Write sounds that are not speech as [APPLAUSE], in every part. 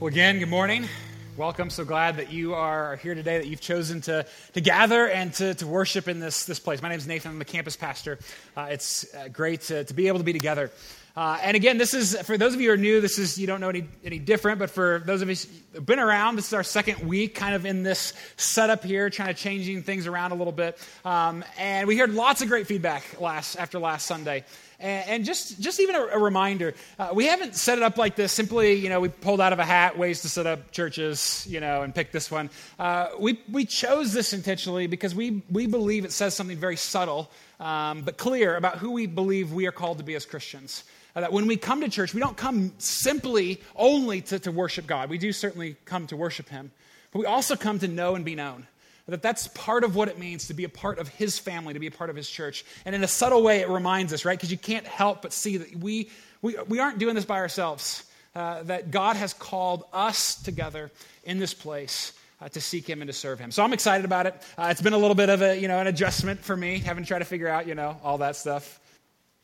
Well, again, good morning. Welcome. So glad that you are here today, that you've chosen to, to gather and to, to worship in this, this place. My name is Nathan. I'm the campus pastor. Uh, it's uh, great to, to be able to be together. Uh, and again, this is, for those of you who are new, this is, you don't know any, any different, but for those of us who've been around, this is our second week kind of in this setup here, trying to changing things around a little bit. Um, and we heard lots of great feedback last, after last Sunday. And, and just, just even a, a reminder, uh, we haven't set it up like this simply, you know, we pulled out of a hat ways to set up churches, you know, and picked this one. Uh, we, we chose this intentionally because we, we believe it says something very subtle um, but clear about who we believe we are called to be as Christians. Uh, that when we come to church, we don't come simply only to, to worship God. We do certainly come to worship Him, but we also come to know and be known. That that's part of what it means to be a part of His family, to be a part of His church. And in a subtle way, it reminds us, right? Because you can't help but see that we, we, we aren't doing this by ourselves. Uh, that God has called us together in this place uh, to seek him and to serve him. So I'm excited about it. Uh, it's been a little bit of a, you know, an adjustment for me, having to try to figure out, you know, all that stuff.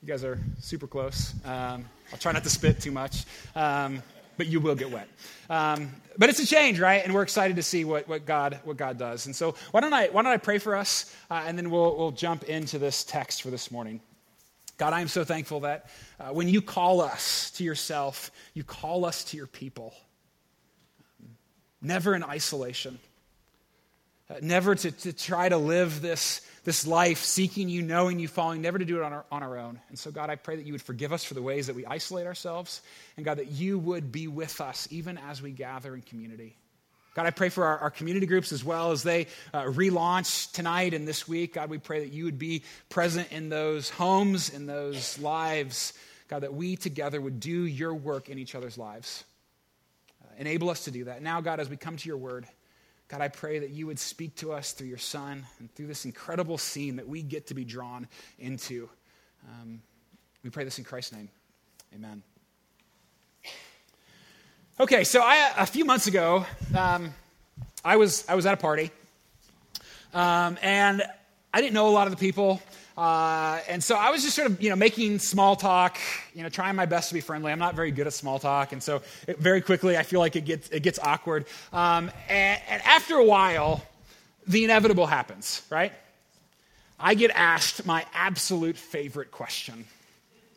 You guys are super close. Um, I'll try not to spit too much, um, but you will get wet. Um, but it's a change, right? And we're excited to see what, what, God, what God does. And so why don't I, why don't I pray for us, uh, and then we'll, we'll jump into this text for this morning. God, I am so thankful that uh, when you call us to yourself, you call us to your people. Never in isolation. Uh, never to, to try to live this this life seeking you, knowing you, following, never to do it on our, on our own. And so, God, I pray that you would forgive us for the ways that we isolate ourselves, and God, that you would be with us even as we gather in community. God, I pray for our, our community groups as well as they uh, relaunch tonight and this week. God, we pray that you would be present in those homes, in those lives. God, that we together would do your work in each other's lives. Uh, enable us to do that. Now, God, as we come to your word, God, I pray that you would speak to us through your son and through this incredible scene that we get to be drawn into. Um, we pray this in Christ's name. Amen. Okay, so I, a few months ago, um, I, was, I was at a party, um, and I didn't know a lot of the people. Uh, and so I was just sort of, you know, making small talk, you know, trying my best to be friendly. I'm not very good at small talk, and so it, very quickly I feel like it gets it gets awkward. Um, and, and after a while, the inevitable happens, right? I get asked my absolute favorite question.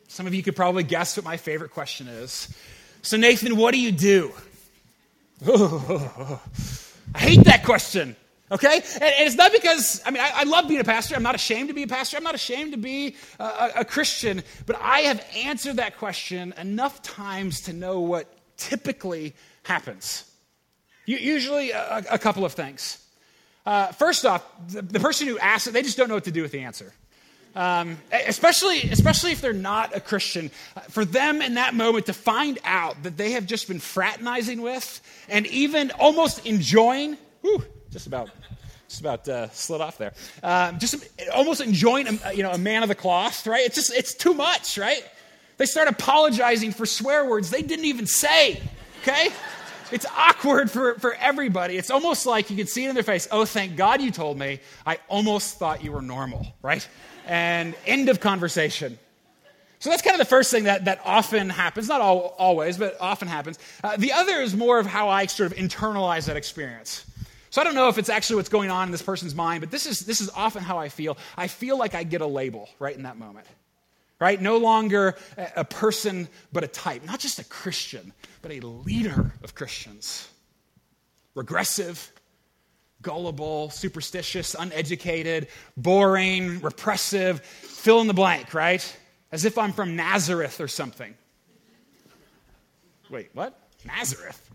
Some of you could probably guess what my favorite question is. So, Nathan, what do you do? [LAUGHS] I hate that question. Okay? And, and, it's not because, I mean, I, I, love being a pastor. I'm not ashamed to be a pastor. I'm not ashamed to be a, a, Christian. But I have answered that question enough times to know what typically happens. usually, a, a, couple of things. Uh, first off, the, the, person who asks it, they just don't know what to do with the answer. Um, especially, especially if they're not a Christian. Uh, for them in that moment to find out that they have just been fraternizing with and even almost enjoying, whew, just about just about uh, slid off there. Um, just almost enjoying, a, you know, a man of the cloth, right? It's just, it's too much, right? They start apologizing for swear words they didn't even say, okay? It's awkward for, for everybody. It's almost like you can see it in their face. Oh, thank God you told me. I almost thought you were normal, right? And end of conversation. So that's kind of the first thing that, that often happens. Not all, always, but often happens. Uh, the other is more of how I sort of internalize that experience. So I don't know if it's actually what's going on in this person's mind, but this is, this is often how I feel. I feel like I get a label right in that moment. Right? No longer a person, but a type. Not just a Christian, but a leader of Christians. Regressive, gullible, superstitious, uneducated, boring, repressive, fill in the blank, right? As if I'm from Nazareth or something. Wait, what? Nazareth?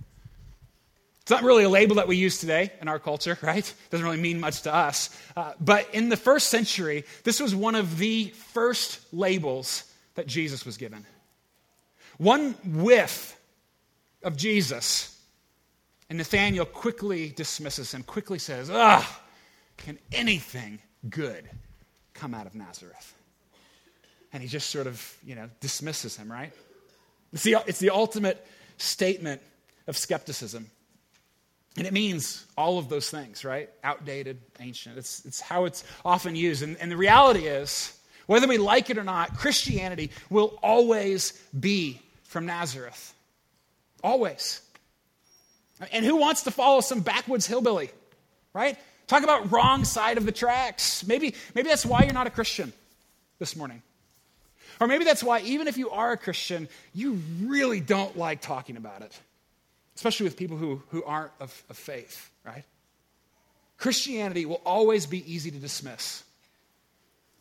It's not really a label that we use today in our culture, right? It Doesn't really mean much to us. Uh, but in the first century, this was one of the first labels that Jesus was given. One whiff of Jesus, and Nathanael quickly dismisses him, quickly says, Ah, can anything good come out of Nazareth? And he just sort of, you know, dismisses him, right? It's the, it's the ultimate statement of skepticism. And it means all of those things, right? Outdated, ancient. It's, it's how it's often used. And, and the reality is, whether we like it or not, Christianity will always be from Nazareth. Always. And who wants to follow some backwoods hillbilly, right? Talk about wrong side of the tracks. Maybe, maybe that's why you're not a Christian this morning. Or maybe that's why, even if you are a Christian, you really don't like talking about it, especially with people who, who aren't of, of faith, right? Christianity will always be easy to dismiss,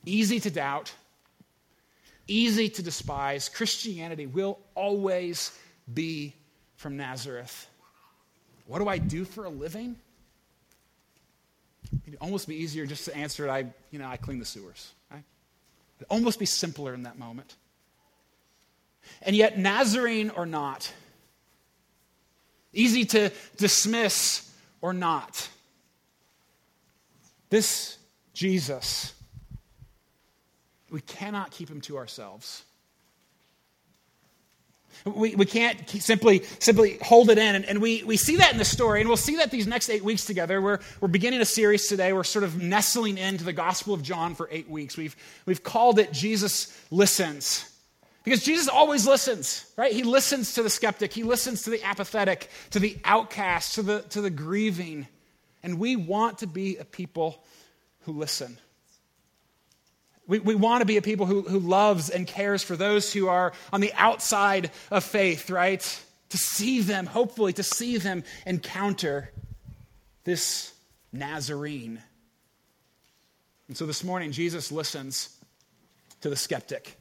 easy to doubt, easy to despise. Christianity will always be from Nazareth. What do I do for a living? It'd almost be easier just to answer it, I, you know, I clean the sewers. Right? It'd almost be simpler in that moment. And yet, Nazarene or not, easy to dismiss or not, this Jesus, we cannot keep him to ourselves. We, we can't simply, simply hold it in. And, and, we, we see that in the story, and we'll see that these next eight weeks together. We're, we're beginning a series today. We're sort of nestling into the Gospel of John for eight weeks. We've, we've called it Jesus Listens. Because Jesus always listens, right? He listens to the skeptic, he listens to the apathetic, to the outcast, to the, to the grieving. And we want to be a people who listen. We, we want to be a people who, who loves and cares for those who are on the outside of faith, right? To see them, hopefully, to see them encounter this Nazarene. And so this morning, Jesus listens to the skeptic.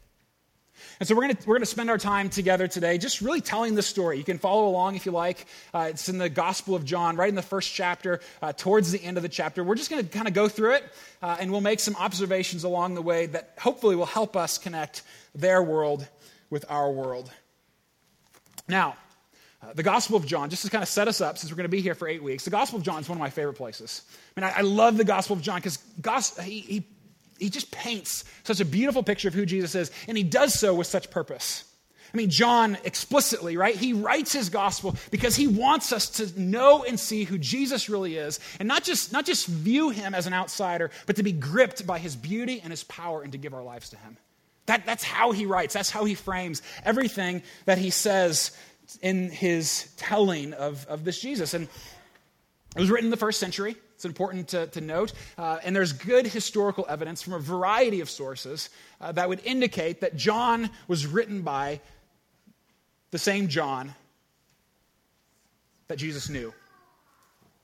And so we're going we're gonna spend our time together today just really telling this story. You can follow along if you like. Uh, it's in the Gospel of John, right in the first chapter, uh, towards the end of the chapter. We're just going to kind of go through it, uh, and we'll make some observations along the way that hopefully will help us connect their world with our world. Now, uh, the Gospel of John, just to kind of set us up, since we're going to be here for eight weeks, the Gospel of John is one of my favorite places. I mean, I, I love the Gospel of John because he, he he just paints such a beautiful picture of who Jesus is, and he does so with such purpose. I mean, John explicitly, right? He writes his gospel because he wants us to know and see who Jesus really is, and not just, not just view him as an outsider, but to be gripped by his beauty and his power and to give our lives to him. That, that's how he writes, that's how he frames everything that he says in his telling of, of this Jesus. And it was written in the first century. It's important to, to note. Uh, and there's good historical evidence from a variety of sources uh, that would indicate that John was written by the same John that Jesus knew,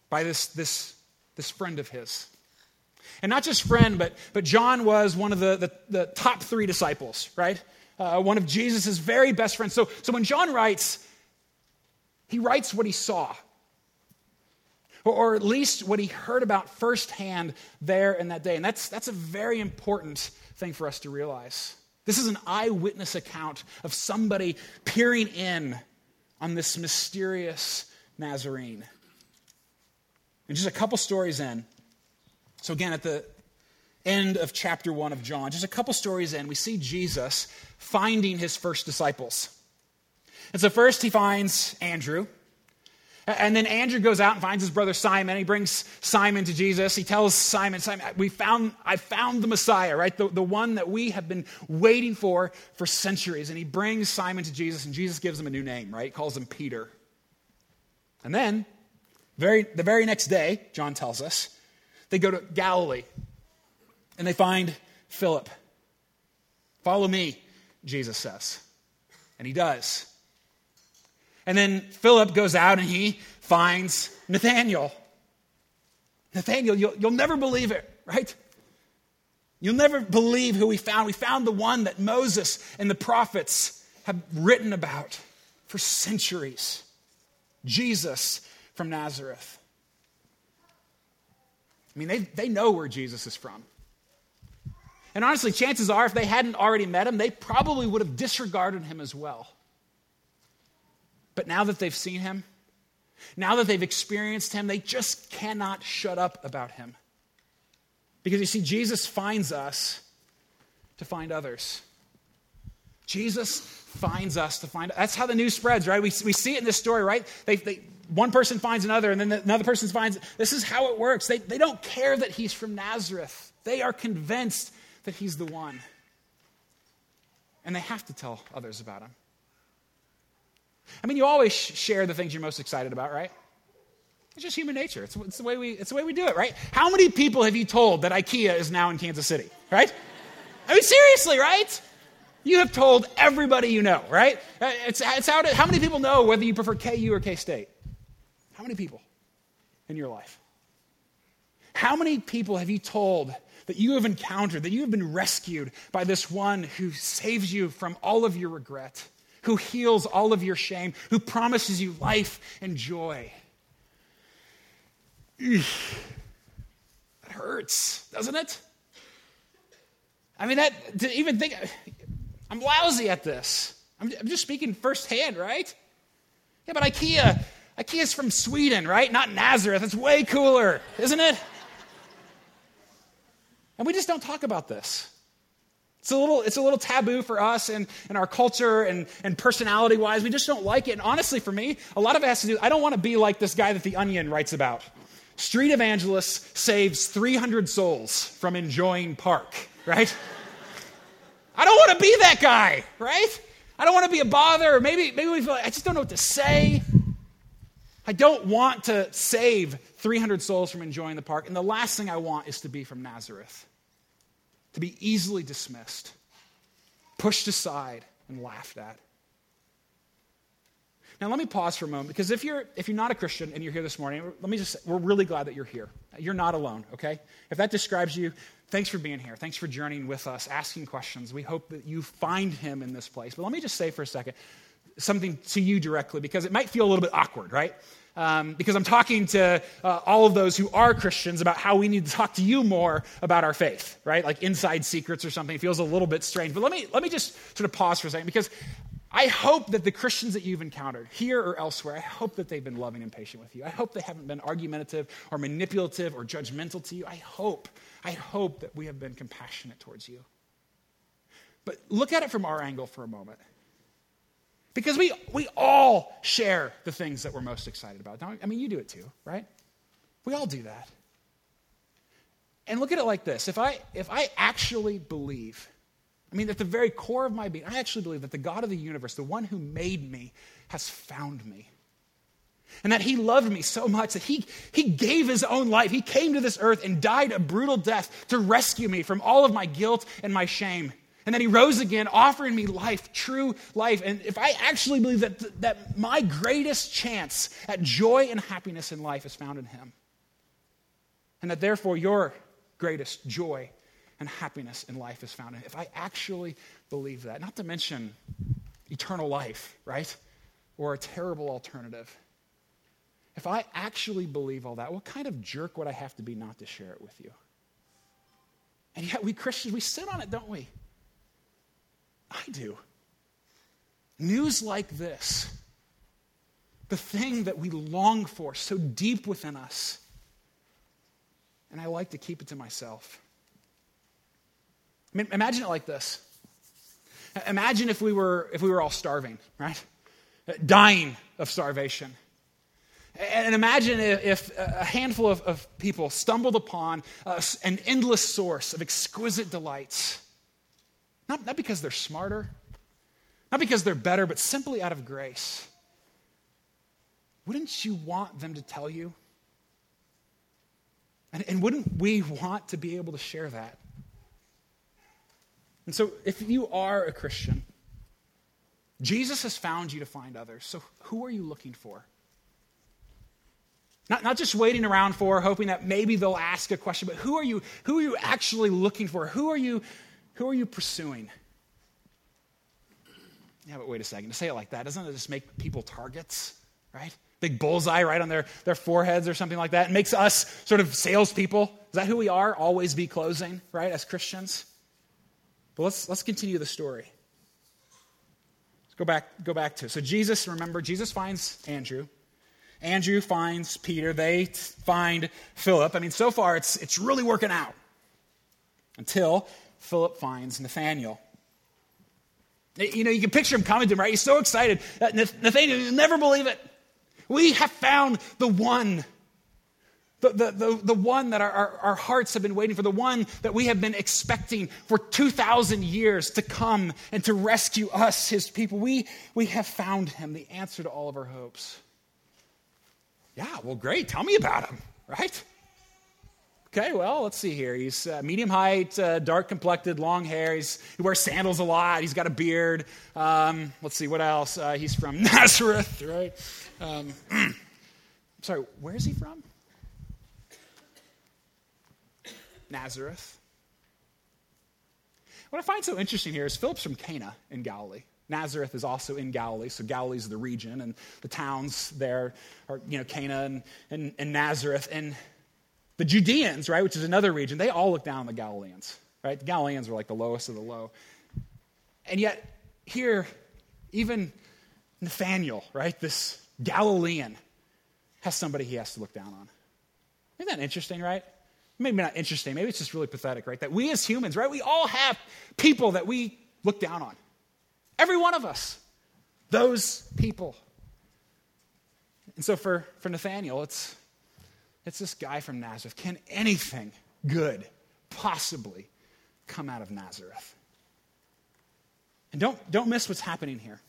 by this, this, this friend of his. And not just friend, but, but John was one of the, the, the top three disciples, right? Uh, one of Jesus' very best friends. So, so when John writes, he writes what he saw or, at least what he heard about firsthand there in that day. And that's, that's a very important thing for us to realize. This is an eyewitness account of somebody peering in on this mysterious Nazarene. And just a couple stories in. So, again, at the end of chapter one of John, just a couple stories in, we see Jesus finding his first disciples. And so, first, he finds Andrew. And then Andrew goes out and finds his brother Simon. He brings Simon to Jesus. He tells Simon, Simon, we found, I found the Messiah, right? The, the one that we have been waiting for for centuries. And he brings Simon to Jesus, and Jesus gives him a new name, right? He calls him Peter. And then, very, the very next day, John tells us, they go to Galilee and they find Philip. Follow me, Jesus says. And he does. And then Philip goes out and he finds Nathaniel. Nathaniel, you'll, you'll never believe it, right? You'll never believe who we found. We found the one that Moses and the prophets have written about for centuries Jesus from Nazareth. I mean, they, they know where Jesus is from. And honestly, chances are, if they hadn't already met him, they probably would have disregarded him as well. But now that they've seen him, now that they've experienced him, they just cannot shut up about him. Because you see, Jesus finds us to find others. Jesus finds us to find. That's how the news spreads, right? We, we see it in this story, right? They, they, one person finds another, and then another person finds. This is how it works. They, they don't care that he's from Nazareth. They are convinced that he's the one. And they have to tell others about him. I mean, you always share the things you're most excited about, right? It's just human nature. It's, it's, the way we, it's the way we do it, right? How many people have you told that IKEA is now in Kansas City, right? I mean, seriously, right? You have told everybody you know, right? Uh, it's, it's how, to, how many people know whether you prefer KU or K State? How many people in your life? How many people have you told that you have encountered, that you have been rescued by this one who saves you from all of your regret, who heals all of your shame, who promises you life and joy? That hurts, doesn't it? I mean, that, to even think, I'm lousy at this. I'm, I'm just speaking firsthand, right? Yeah, but IKEA, IKEA's from Sweden, right? Not Nazareth. It's way cooler, isn't it? And we just don't talk about this. It's a little, it's a little taboo for us and, and our culture and, and personality wise. We just don't like it. And honestly, for me, a lot of it has to do, I don't want to be like this guy that The Onion writes about. Street evangelist saves 300 souls from enjoying park, right? I don't want to be that guy, right? I don't want to be a bother. Maybe, maybe we feel like I just don't know what to say. I don't want to save 300 souls from enjoying the park. And the last thing I want is to be from Nazareth, be easily dismissed, pushed aside, and laughed at. Now, let me pause for a moment because if you're, if you're not a Christian and you're here this morning, let me just, we're really glad that you're here. You're not alone, okay? If that describes you, thanks for being here. Thanks for journeying with us, asking questions. We hope that you find him in this place. But let me just say for a second something to you directly because it might feel a little bit awkward, right? Um, because I'm talking to uh, all of those who are Christians about how we need to talk to you more about our faith, right? Like inside secrets or something. It feels a little bit strange. But let me, let me just sort of pause for a second because I hope that the Christians that you've encountered, here or elsewhere, I hope that they've been loving and patient with you. I hope they haven't been argumentative or manipulative or judgmental to you. I hope, I hope that we have been compassionate towards you. But look at it from our angle for a moment. Because we, we all share the things that we're most excited about. I mean, you do it too, right? We all do that. And look at it like this if I, if I actually believe I mean, at the very core of my being, I actually believe that the God of the universe, the one who made me, has found me. And that he loved me so much that he, he gave his own life. He came to this earth and died a brutal death to rescue me from all of my guilt and my shame. And then he rose again, offering me life, true life. And if I actually believe that, that my greatest chance at joy and happiness in life is found in him, and that therefore your greatest joy and happiness in life is found in. him, If I actually believe that, not to mention eternal life, right? Or a terrible alternative. If I actually believe all that, what kind of jerk would I have to be not to share it with you? And yet, we Christians, we sit on it, don't we? I do. News like this, the thing that we long for so deep within us, and I like to keep it to myself. I mean, imagine it like this. Imagine if we were, if we were all starving, right? Dying of starvation. And imagine if a handful of, of people stumbled upon uh, an endless source of exquisite delights. Not, not because they're smarter, not because they're better, but simply out of grace. Wouldn't you want them to tell you? And, and wouldn't we want to be able to share that? And so, if you are a Christian, Jesus has found you to find others. So, who are you looking for? Not, not just waiting around for, hoping that maybe they'll ask a question, but who are you, who are you actually looking for? Who are you, who are you pursuing? Yeah, but wait a second. To say it like that, doesn't it just make people targets, right? Big bullseye right on their, their foreheads or something like that. It makes us sort of salespeople. Is that who we are? Always be closing, right, as Christians? But let's, let's continue the story. Let's go back, go back to so Jesus, remember, Jesus finds Andrew. Andrew finds Peter. They find Philip. I mean, so far it's, it's really working out until Philip finds Nathaniel. You know, you can picture him coming to him, right? He's so excited. Uh, Nathaniel, you'll never believe it. We have found the one the, the, the, the one that our, our, our, hearts have been waiting for, the one that we have been expecting for 2,000 years to come and to rescue us, his people. We, we have found him, the answer to all of our hopes. Yeah, well, great. Tell me about him, right? Okay, well, let's see here. He's uh, medium height, uh, dark complected, long hair. He's, he wears sandals a lot. He's got a beard. Um, let's see, what else? Uh, he's from [LAUGHS] Nazareth, right? Um, [CLEARS THROAT] sorry, where is he from? Nazareth. What I find so interesting here is Philip's from Cana in Galilee. Nazareth is also in Galilee, so Galilee's the region, and the towns there are, you know, Cana and, and, and Nazareth. And the Judeans, right, which is another region, they all look down on the Galileans, right? The Galileans were like the lowest of the low. And yet, here, even Nathaniel, right, this Galilean, has somebody he has to look down on. Isn't that interesting, right? Maybe not interesting, maybe it's just really pathetic, right? That we as humans, right, we all have people that we look down on. Every one of us. Those people. And so for, for Nathaniel, it's, it's this guy from Nazareth. Can anything good possibly come out of Nazareth? And don't, don't miss what's happening here.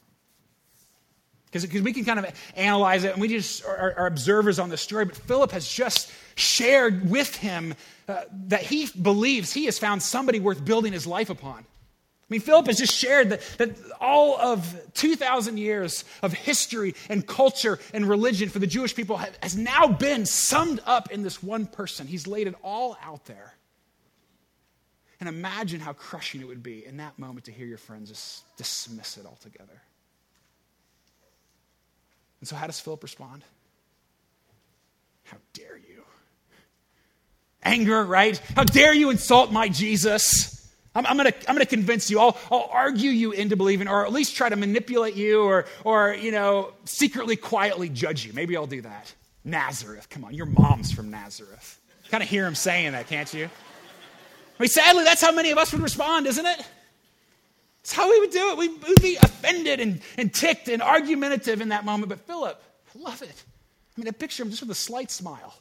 Because we can kind of analyze it and we just are, are, observers on the story, but Philip has just shared with him uh, that he believes he has found somebody worth building his life upon. I mean, Philip has just shared that, that all of 2,000 years of history and culture and religion for the Jewish people has now been summed up in this one person. He's laid it all out there. And imagine how crushing it would be in that moment to hear your friends just dismiss it altogether. And so, how does Philip respond? How dare you? Anger, right? How dare you insult my Jesus? I'm, I'm going to I'm gonna convince you. I'll, I'll argue you into believing, or at least try to manipulate you, or, or, you know, secretly, quietly judge you. Maybe I'll do that. Nazareth, come on, your mom's from Nazareth. Kind of hear him saying that, can't you? I mean, sadly, that's how many of us would respond, isn't it? It's how we would do it. We would be offended and, and ticked and argumentative in that moment. But Philip, I love it. I mean, I picture him just with a slight smile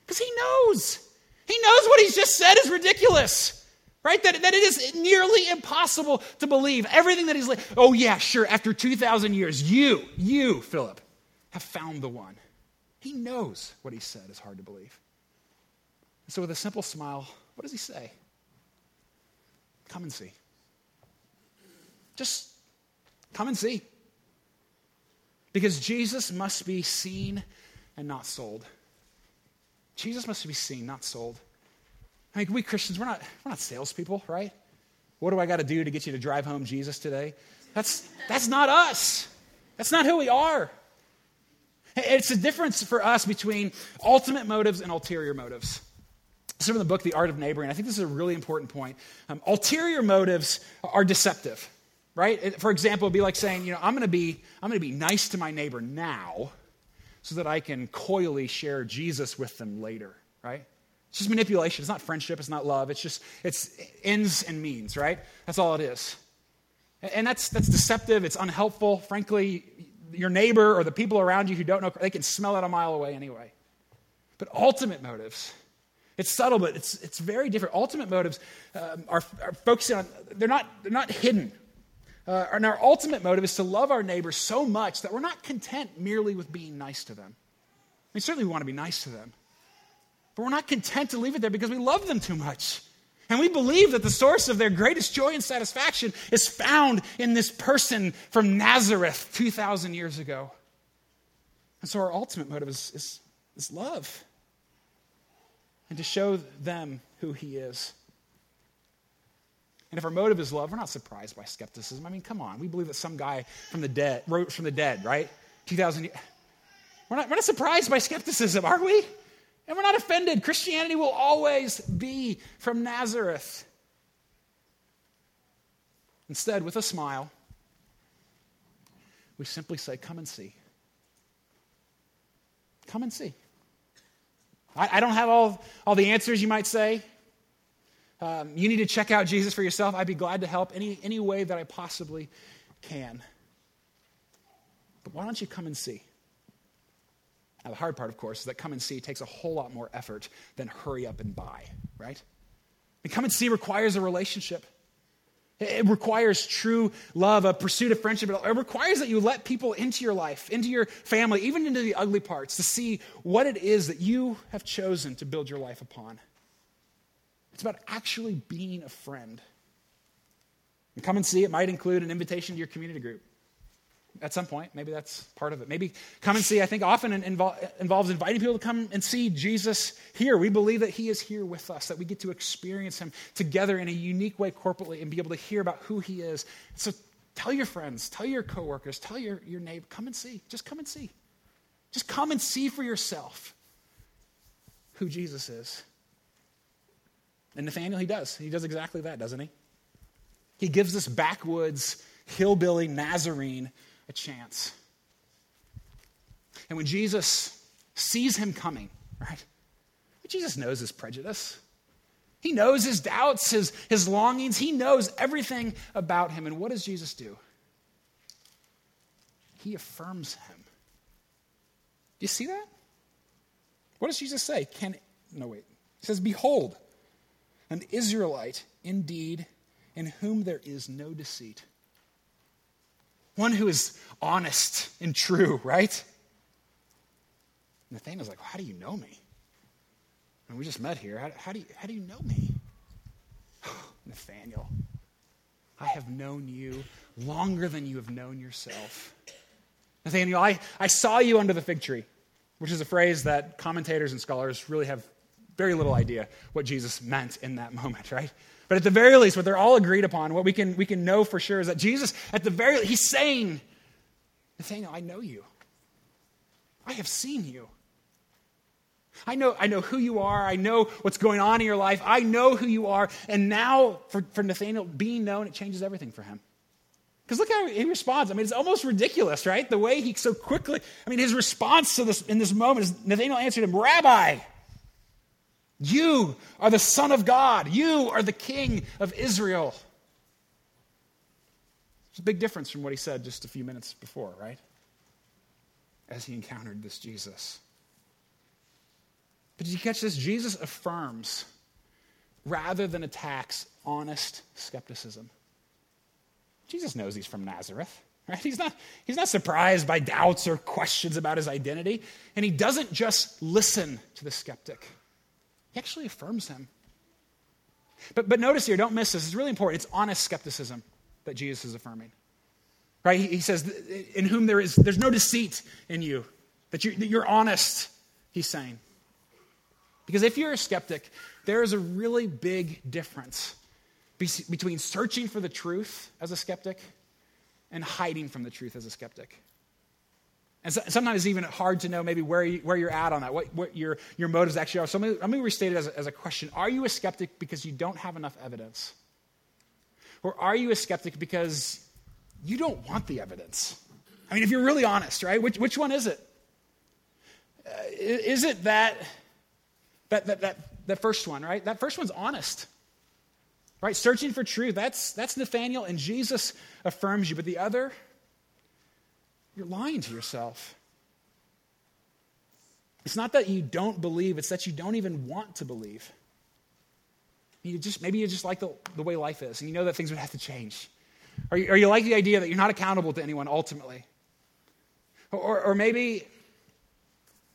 because he knows. He knows what he's just said is ridiculous. Right? That, that it is nearly impossible to believe. Everything that he's like, oh, yeah, sure, after 2,000 years, you, you, Philip, have found the one. He knows what he said is hard to believe. And so, with a simple smile, what does he say? Come and see. Just come and see. Because Jesus must be seen and not sold. Jesus must be seen, not sold. I mean, we Christians, we're not, we're not salespeople, right? What do I got to do to get you to drive home Jesus today? That's, that's not us. That's not who we are. It's a difference for us between ultimate motives and ulterior motives. This is from the book, The Art of Neighboring. I think this is a really important point. Um, ulterior motives are deceptive right? For example, it'd be like saying, you know, I'm going to be I'm going to be nice to my neighbor now so that I can coyly share Jesus with them later, right? It's just manipulation. It's not friendship, it's not love. It's just it's ends and means, right? That's all it is. And that's that's deceptive, it's unhelpful. Frankly, your neighbor or the people around you who don't know, they can smell it a mile away anyway. But ultimate motives, it's subtle, but it's, it's very different. Ultimate motives um, are, are focusing on, they're not, they're not hidden. Uh, and our ultimate motive is to love our neighbors so much that we're not content merely with being nice to them. I mean, certainly we want to be nice to them, but we're not content to leave it there because we love them too much. And we believe that the source of their greatest joy and satisfaction is found in this person from Nazareth 2,000 years ago. And so our ultimate motive is, is, is love and to show them who he is. And if our motive is love, we're not surprised by skepticism. I mean, come on. We believe that some guy from the dead wrote from the dead, right? 2,000 years. We're not, we're not surprised by skepticism, are we? And we're not offended. Christianity will always be from Nazareth. Instead, with a smile, we simply say, Come and see. Come and see. I, I don't have all, all the answers, you might say um, you need to check out Jesus for yourself, I'd be glad to help any, any way that I possibly can. But why don't you come and see? Now, the hard part, of course, is that come and see takes a whole lot more effort than hurry up and buy, right? And come and see requires a relationship. It requires true love, a pursuit of friendship. It requires that you let people into your life, into your family, even into the ugly parts, to see what it is that you have chosen to build your life upon. It's about actually being a friend. And come and see, it might include an invitation to your community group at some point. Maybe that's part of it. Maybe come and see, I think often involves inviting people to come and see Jesus here. We believe that he is here with us, that we get to experience him together in a unique way corporately and be able to hear about who he is. So tell your friends, tell your coworkers, tell your, your neighbor, come and see. Just come and see. Just come and see for yourself who Jesus is. And Nathaniel, he does. He does exactly that, doesn't he? He gives this backwoods, hillbilly Nazarene a chance. And when Jesus sees him coming, right? Jesus knows his prejudice. He knows his doubts, his, his longings. He knows everything about him. And what does Jesus do? He affirms him. Do you see that? What does Jesus say? Can no wait. He says, Behold, an Israelite indeed, in whom there is no deceit. One who is honest and true, right? Nathaniel's like, well, How do you know me? And we just met here. How, how, do, you, how do you know me? [SIGHS] Nathaniel, I have known you longer than you have known yourself. Nathaniel, I, I saw you under the fig tree, which is a phrase that commentators and scholars really have very little idea what Jesus meant in that moment, right? But at the very least, what they're all agreed upon, what we can, we can know for sure is that Jesus, at the very least, he's saying, Nathaniel, I know you. I have seen you. I know, I know who you are. I know what's going on in your life. I know who you are. And now, for, for Nathaniel, being known, it changes everything for him. Because look how he responds. I mean, it's almost ridiculous, right? The way he so quickly, I mean, his response to this in this moment is Nathaniel answered him, Rabbi, you are the Son of God. You are the King of Israel. It's a big difference from what he said just a few minutes before, right? As he encountered this Jesus. But did you catch this? Jesus affirms rather than attacks honest skepticism. Jesus knows he's from Nazareth. Right? He's, not, he's not surprised by doubts or questions about his identity. And he doesn't just listen to the skeptic. He actually affirms him. But, but notice here, don't miss this. It's really important. It's honest skepticism that Jesus is affirming. Right? He, he says, In whom there is there's no deceit in you, that you're, that you're honest, he's saying. Because if you're a skeptic, there is a really big difference between searching for the truth as a skeptic and hiding from the truth as a skeptic. And so, sometimes it's even hard to know maybe where, you, where you're at on that, what, what your, your motives actually are. So let me, let me restate it as a, as a question Are you a skeptic because you don't have enough evidence? Or are you a skeptic because you don't want the evidence? I mean, if you're really honest, right? Which, which one is it? Uh, is it that, that, that, that, that first one, right? That first one's honest, right? Searching for truth. That's, that's Nathaniel, and Jesus affirms you. But the other, you're lying to yourself. It's not that you don't believe, it's that you don't even want to believe. You just, maybe you just like the, the way life is, and you know that things would have to change. Or you, or you like the idea that you're not accountable to anyone ultimately. Or, or maybe,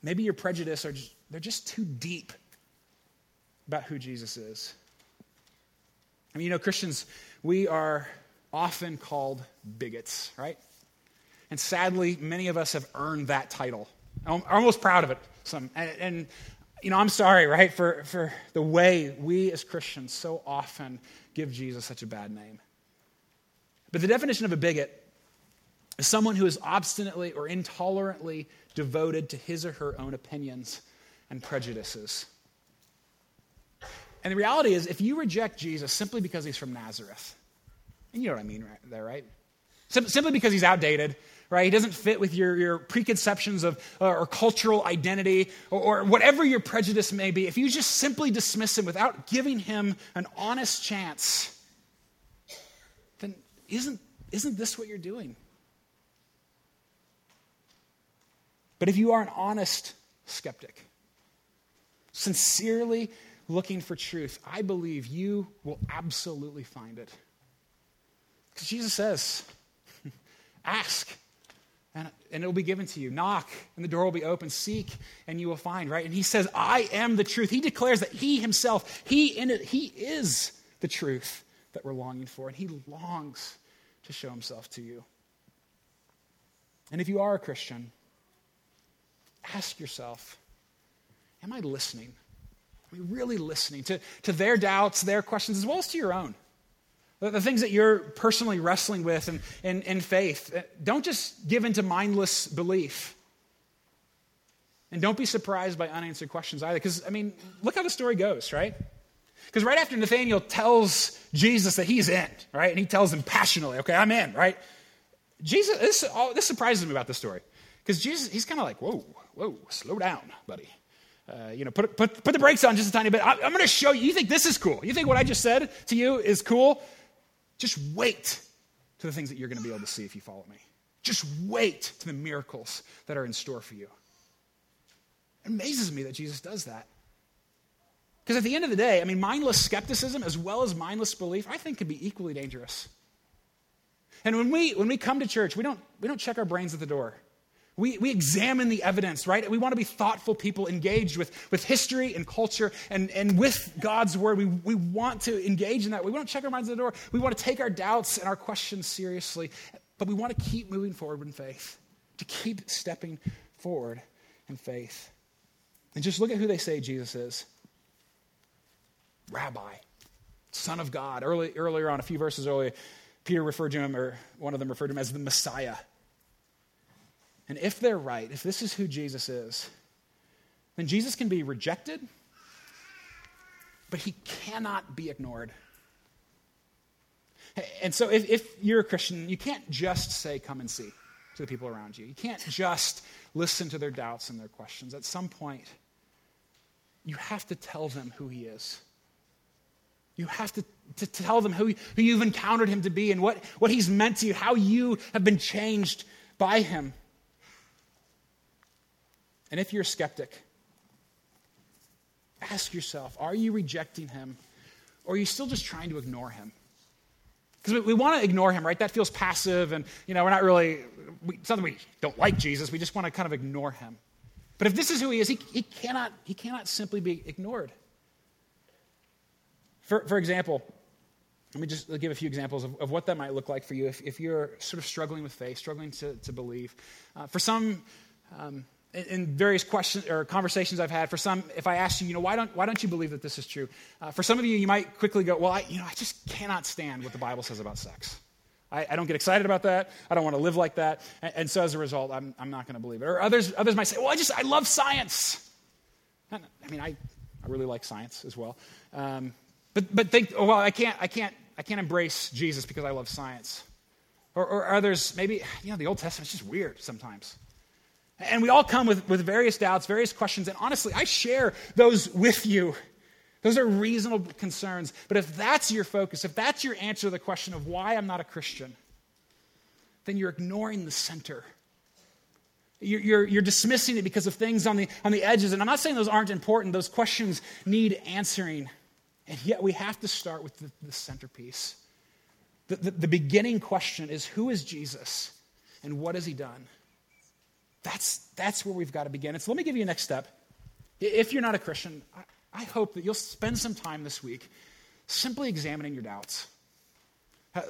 maybe your prejudice are just, they're just too deep about who Jesus is. I mean, you know, Christians, we are often called bigots, right? And sadly, many of us have earned that title. I'm almost proud of it. Some, and, and, you know, I'm sorry, right, for, for the way we as Christians so often give Jesus such a bad name. But the definition of a bigot is someone who is obstinately or intolerantly devoted to his or her own opinions and prejudices. And the reality is, if you reject Jesus simply because he's from Nazareth, and you know what I mean right there, right? Simply because he's outdated, right? He doesn't fit with your, your preconceptions of uh, or cultural identity or, or whatever your prejudice may be. If you just simply dismiss him without giving him an honest chance, then isn't, isn't this what you're doing? But if you are an honest skeptic, sincerely looking for truth, I believe you will absolutely find it. Because Jesus says, [LAUGHS] ask and, and it will be given to you. Knock, and the door will be open. Seek, and you will find, right? And he says, I am the truth. He declares that he himself, he in it, he is the truth that we're longing for. And he longs to show himself to you. And if you are a Christian, ask yourself, am I listening? Are we really listening to, to their doubts, their questions, as well as to your own? The, the things that you're personally wrestling with in, in, faith. Uh, don't just give into mindless belief. And don't be surprised by unanswered questions either. Because, I mean, look how the story goes, right? Because right after Nathaniel tells Jesus that he's in, right? And he tells him passionately, okay, I'm in, right? Jesus, this, oh, this surprises me about this story. Because Jesus, he's kind of like, whoa, whoa, slow down, buddy. Uh, you know, put, put, put the brakes on just a tiny bit. I, I'm going to show you. You think this is cool? You think what I just said to you is cool? Just wait to the things that you're going to be able to see if you follow me. Just wait to the miracles that are in store for you. It amazes me that Jesus does that. Because at the end of the day, I mean, mindless skepticism as well as mindless belief, I think can be equally dangerous. And when we, when we come to church, we don't, we don't check our brains at the door. We, we examine the evidence, right? We want to be thoughtful people engaged with, with history and culture and, and with God's word. We, we want to engage in that. We want to check our minds at the door. We want to take our doubts and our questions seriously, but we want to keep moving forward in faith, to keep stepping forward in faith. And just look at who they say Jesus is Rabbi, Son of God. Early, earlier on, a few verses earlier, Peter referred to him, or one of them referred to him as the Messiah. And if they're right, if this is who Jesus is, then Jesus can be rejected, but he cannot be ignored. And so, if, if, you're a Christian, you can't just say, Come and see to the people around you. You can't just listen to their doubts and their questions. At some point, you have to tell them who he is. You have to, to tell them who, who you've encountered him to be and what, what he's meant to you, how you have been changed by him. And if you're a skeptic, ask yourself are you rejecting him or are you still just trying to ignore him? Because we, want to ignore him, right? That feels passive, and you know, we're not really, we, we don't like Jesus, we just want to kind of ignore him. But if this is who he is, he, he, cannot, he cannot simply be ignored. For, for example, let me just give a few examples of, of what that might look like for you if, if you're sort of struggling with faith, struggling to, to believe. Uh, for some, um, in various questions or conversations I've had, for some, if I ask you, you know, why don't, why don't you believe that this is true? Uh, for some of you, you might quickly go, well, I, you know, I just cannot stand what the Bible says about sex. I, I don't get excited about that. I don't want to live like that. And, and so as a result, I'm, I'm not going to believe it. Or others, others might say, well, I just, I love science. I mean, I, I really like science as well. Um, but, but think, oh, well, I can't, I can't, I can't embrace Jesus because I love science. Or, or others, maybe, you know, the Old Testament's just weird sometimes. And we all come with, with various doubts, various questions, and honestly, I share those with you. Those are reasonable concerns. But if that's your focus, if that's your answer to the question of why I'm not a Christian, then you're ignoring the center. You're, you're, you're, dismissing it because of things on the, on the edges. And I'm not saying those aren't important, those questions need answering. And yet we have to start with the, the centerpiece. The, the, the beginning question is who is Jesus and what has he done? That's, that's where we've got to begin. And so let me give you a next step. If you're not a Christian, I, hope that you'll spend some time this week simply examining your doubts. Uh,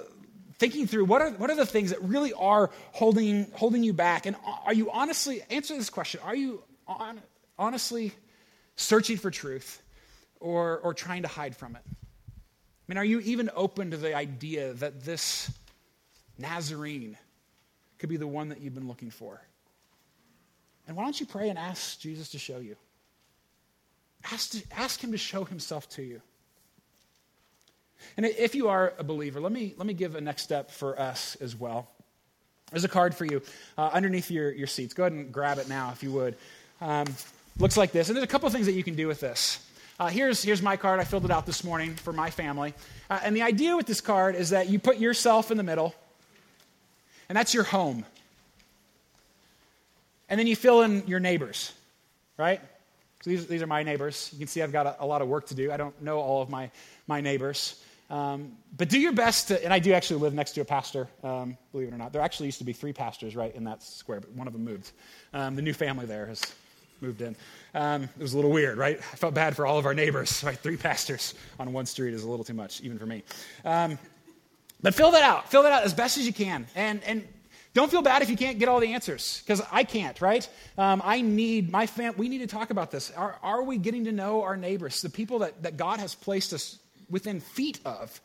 thinking through what are, what are the things that really are holding, holding you back? And are you honestly, answer this question, are you on, honestly searching for truth or, or trying to hide from it? I mean, are you even open to the idea that this Nazarene could be the one that you've been looking for? And why don't you pray and ask Jesus to show you? Ask, to, ask him to show himself to you. And if you are a believer, let me, let me give a next step for us as well. There's a card for you uh, underneath your, your seats. Go ahead and grab it now if you would. Um, looks like this. And there's a couple things that you can do with this. Uh, here's, here's my card. I filled it out this morning for my family. Uh, and the idea with this card is that you put yourself in the middle, and that's your home. And then you fill in your neighbors, right? So these, these are my neighbors. You can see I've got a, a lot of work to do. I don't know all of my, my neighbors. Um, but do your best to, and I do actually live next to a pastor, um, believe it or not. There actually used to be three pastors right in that square, but one of them moved. Um, the new family there has moved in. Um, it was a little weird, right? I felt bad for all of our neighbors. [LAUGHS] Right? Three pastors on one street is a little too much, even for me. Um, but fill that out. Fill that out as best as you can. And, and don't feel bad if you can't get all the answers, because I can't, right? Um, I need, my fam, we need to talk about this. Are, are we getting to know our neighbors, the people that, that God has placed us within feet of,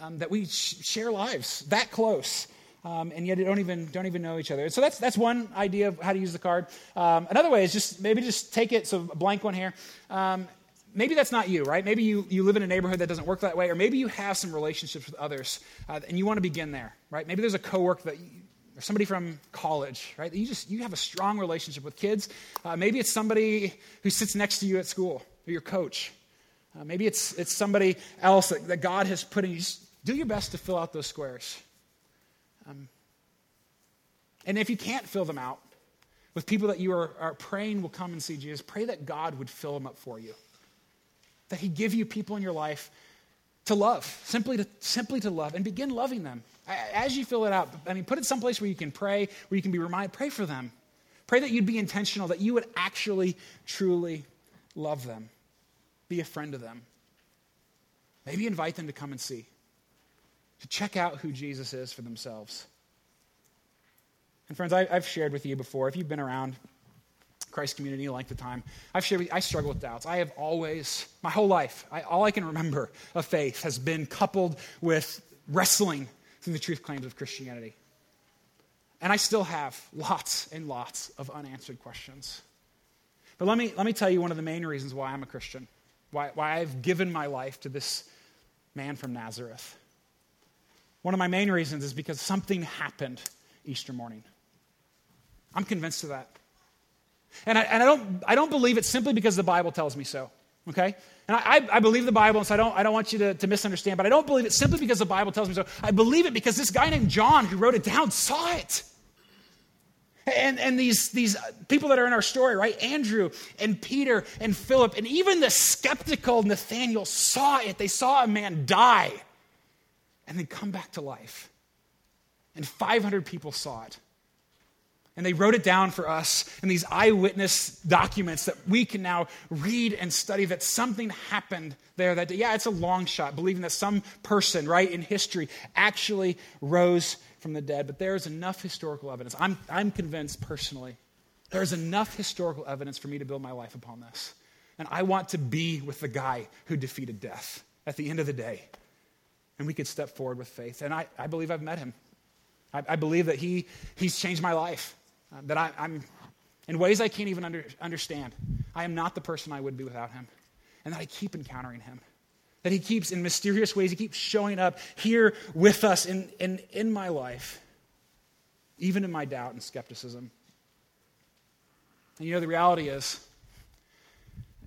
um, that we sh- share lives that close? Um, and yet don't even don't even know each other. So that's that's one idea of how to use the card. Um, another way is just maybe just take it. So a blank one here. Um, maybe that's not you, right? Maybe you, you live in a neighborhood that doesn't work that way, or maybe you have some relationships with others uh, and you want to begin there, right? Maybe there's a coworker that or somebody from college, right? You just you have a strong relationship with kids. Uh, maybe it's somebody who sits next to you at school, or your coach. Uh, maybe it's it's somebody else that, that God has put in you. Just do your best to fill out those squares. Um, and if you can't fill them out with people that you are, are praying will come and see Jesus, pray that God would fill them up for you. That He'd give you people in your life to love, simply to, simply to love, and begin loving them. As you fill it out, I mean, put it someplace where you can pray, where you can be reminded, pray for them. Pray that you'd be intentional, that you would actually, truly love them. Be a friend to them. Maybe invite them to come and see to check out who Jesus is for themselves. And friends, I, have shared with you before, if you've been around Christ community a length of time, I've shared with, I struggle with doubts. I have always, my whole life, I, all I can remember of faith has been coupled with wrestling through the truth claims of Christianity. And I still have lots and lots of unanswered questions. But let me, let me tell you one of the main reasons why I'm a Christian, why, why I've given my life to this man from Nazareth. One of my main reasons is because something happened Easter morning. I'm convinced of that. And I, and I, don't, I don't believe it simply because the Bible tells me so, okay? And I, I believe the Bible, and so I don't, I don't want you to, to misunderstand, but I don't believe it simply because the Bible tells me so. I believe it because this guy named John who wrote it down saw it. And, and these, these people that are in our story, right? Andrew and Peter and Philip, and even the skeptical Nathaniel saw it. They saw a man die and then come back to life. And 500 people saw it. And they wrote it down for us in these eyewitness documents that we can now read and study that something happened there that day. Yeah, it's a long shot, believing that some person, right, in history actually rose from the dead. But there is enough historical evidence. I'm, I'm convinced personally, there's enough historical evidence for me to build my life upon this. And I want to be with the guy who defeated death at the end of the day and we could step forward with faith. And I, I believe I've met him. I, I believe that he, he's changed my life, uh, that I, am in ways I can't even under, understand. I am not the person I would be without him, and that I keep encountering him. That he keeps, in mysterious ways, he keeps showing up here with us in, in, in my life, even in my doubt and skepticism. And you know, the reality is,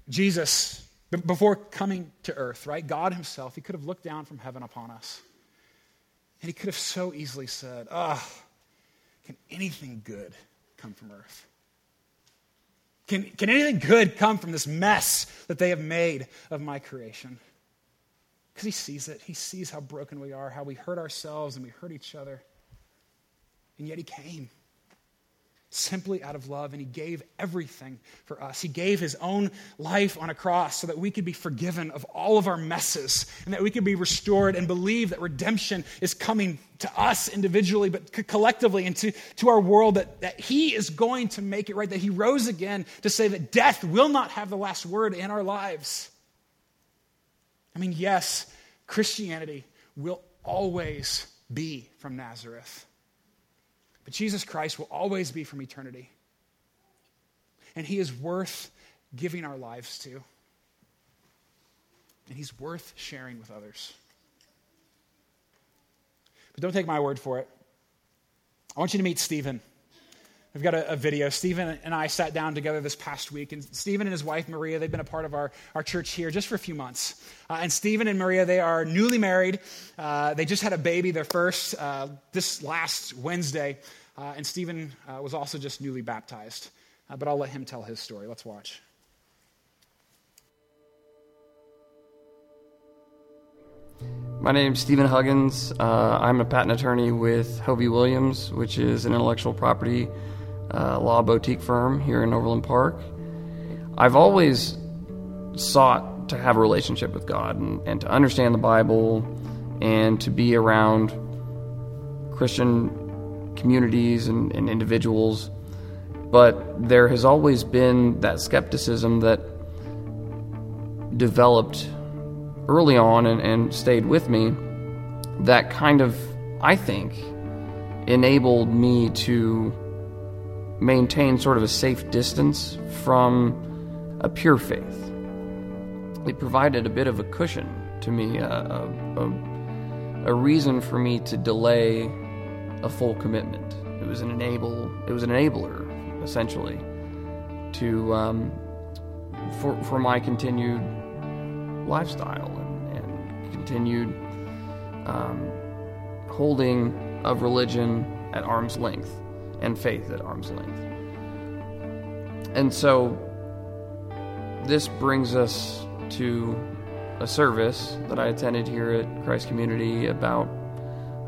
Jesus before coming to earth, right? God Himself, He could have looked down from heaven upon us. And He could have so easily said, Oh, can anything good come from earth? Can, can anything good come from this mess that they have made of my creation? Because He sees it. He sees how broken we are, how we hurt ourselves and we hurt each other. And yet He came simply out of love, and He gave everything for us. He gave His own life on a cross so that we could be forgiven of all of our messes and that we could be restored and believe that redemption is coming to us individually, but collectively into to our world, that, that He is going to make it right, that He rose again to say that death will not have the last word in our lives. I mean, yes, Christianity will always be from Nazareth. But Jesus Christ will always be from eternity. And he is worth giving our lives to. And he's worth sharing with others. But don't take my word for it. I want you to meet Stephen. I've got a, a, video. Stephen and I sat down together this past week, and Stephen and his wife Maria, they've been a part of our, our church here just for a few months. Uh, and Stephen and Maria, they are newly married. Uh, they just had a baby, their first, uh, this last Wednesday. Uh, and Stephen uh, was also just newly baptized. Uh, but I'll let him tell his story. Let's watch. My name's Stephen Huggins. I'm a patent attorney with Hovey Williams, which is an intellectual property uh, law boutique firm here in Overland Park. I've always sought to have a relationship with God and, and to understand the Bible and to be around Christian communities and, and individuals. But there has always been that skepticism that developed early on and, and stayed with me that kind of, I think, enabled me to maintain sort of a safe distance from a pure faith. It provided a bit of a cushion to me, a, a, a, reason for me to delay a full commitment. It was an enable. It was an enabler, essentially, to um, for for my continued lifestyle and, and continued um, holding of religion at arm's length and faith at arm's length. And so this brings us to a service that I attended here at Christ Community about,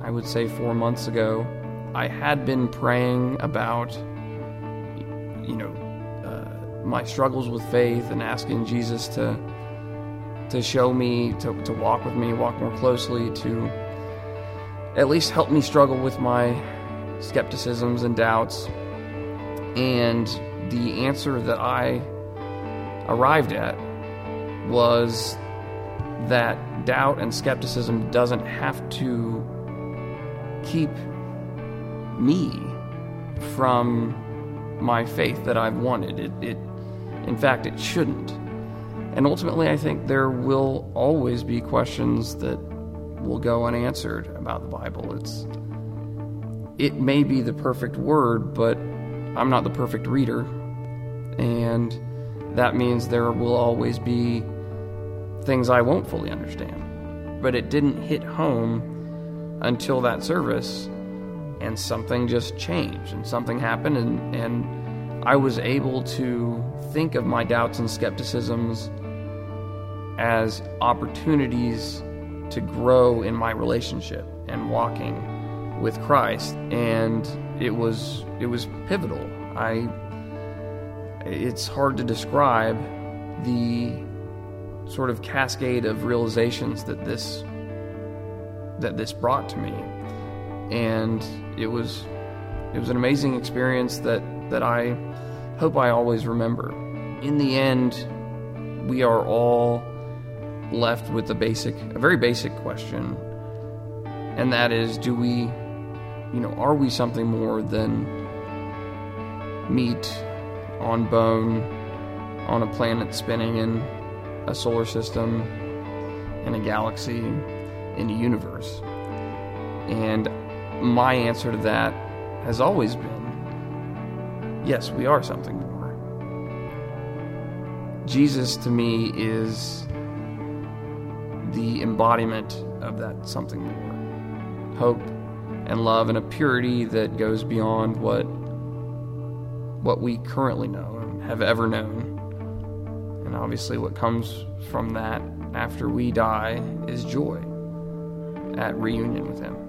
I would say, four months ago. I had been praying about, you know, uh, my struggles with faith and asking Jesus to to show me, to, to walk with me, walk more closely, to at least help me struggle with my skepticisms and doubts. And the answer that I arrived at was that doubt and skepticism doesn't have to keep me from my faith that I've wanted. It, it in fact, it shouldn't. And ultimately, I think there will always be questions that will go unanswered about the Bible. It's it may be the perfect word, but I'm not the perfect reader. And that means there will always be things I won't fully understand. But it didn't hit home until that service, and something just changed, and something happened, and, and I was able to think of my doubts and skepticisms as opportunities to grow in my relationship and walking with Christ and it was it was pivotal. I it's hard to describe the sort of cascade of realizations that this that this brought to me. And it was it was an amazing experience that that I hope I always remember. In the end we are all left with a basic, a very basic question, and that is, do we, you know, are we something more than meat on bone on a planet spinning in a solar system, in a galaxy, in a universe? And my answer to that has always been yes, we are something more. Jesus to me is the embodiment of that something more hope and love and a purity that goes beyond what what we currently know and have ever known. And obviously what comes from that after we die is joy at reunion with him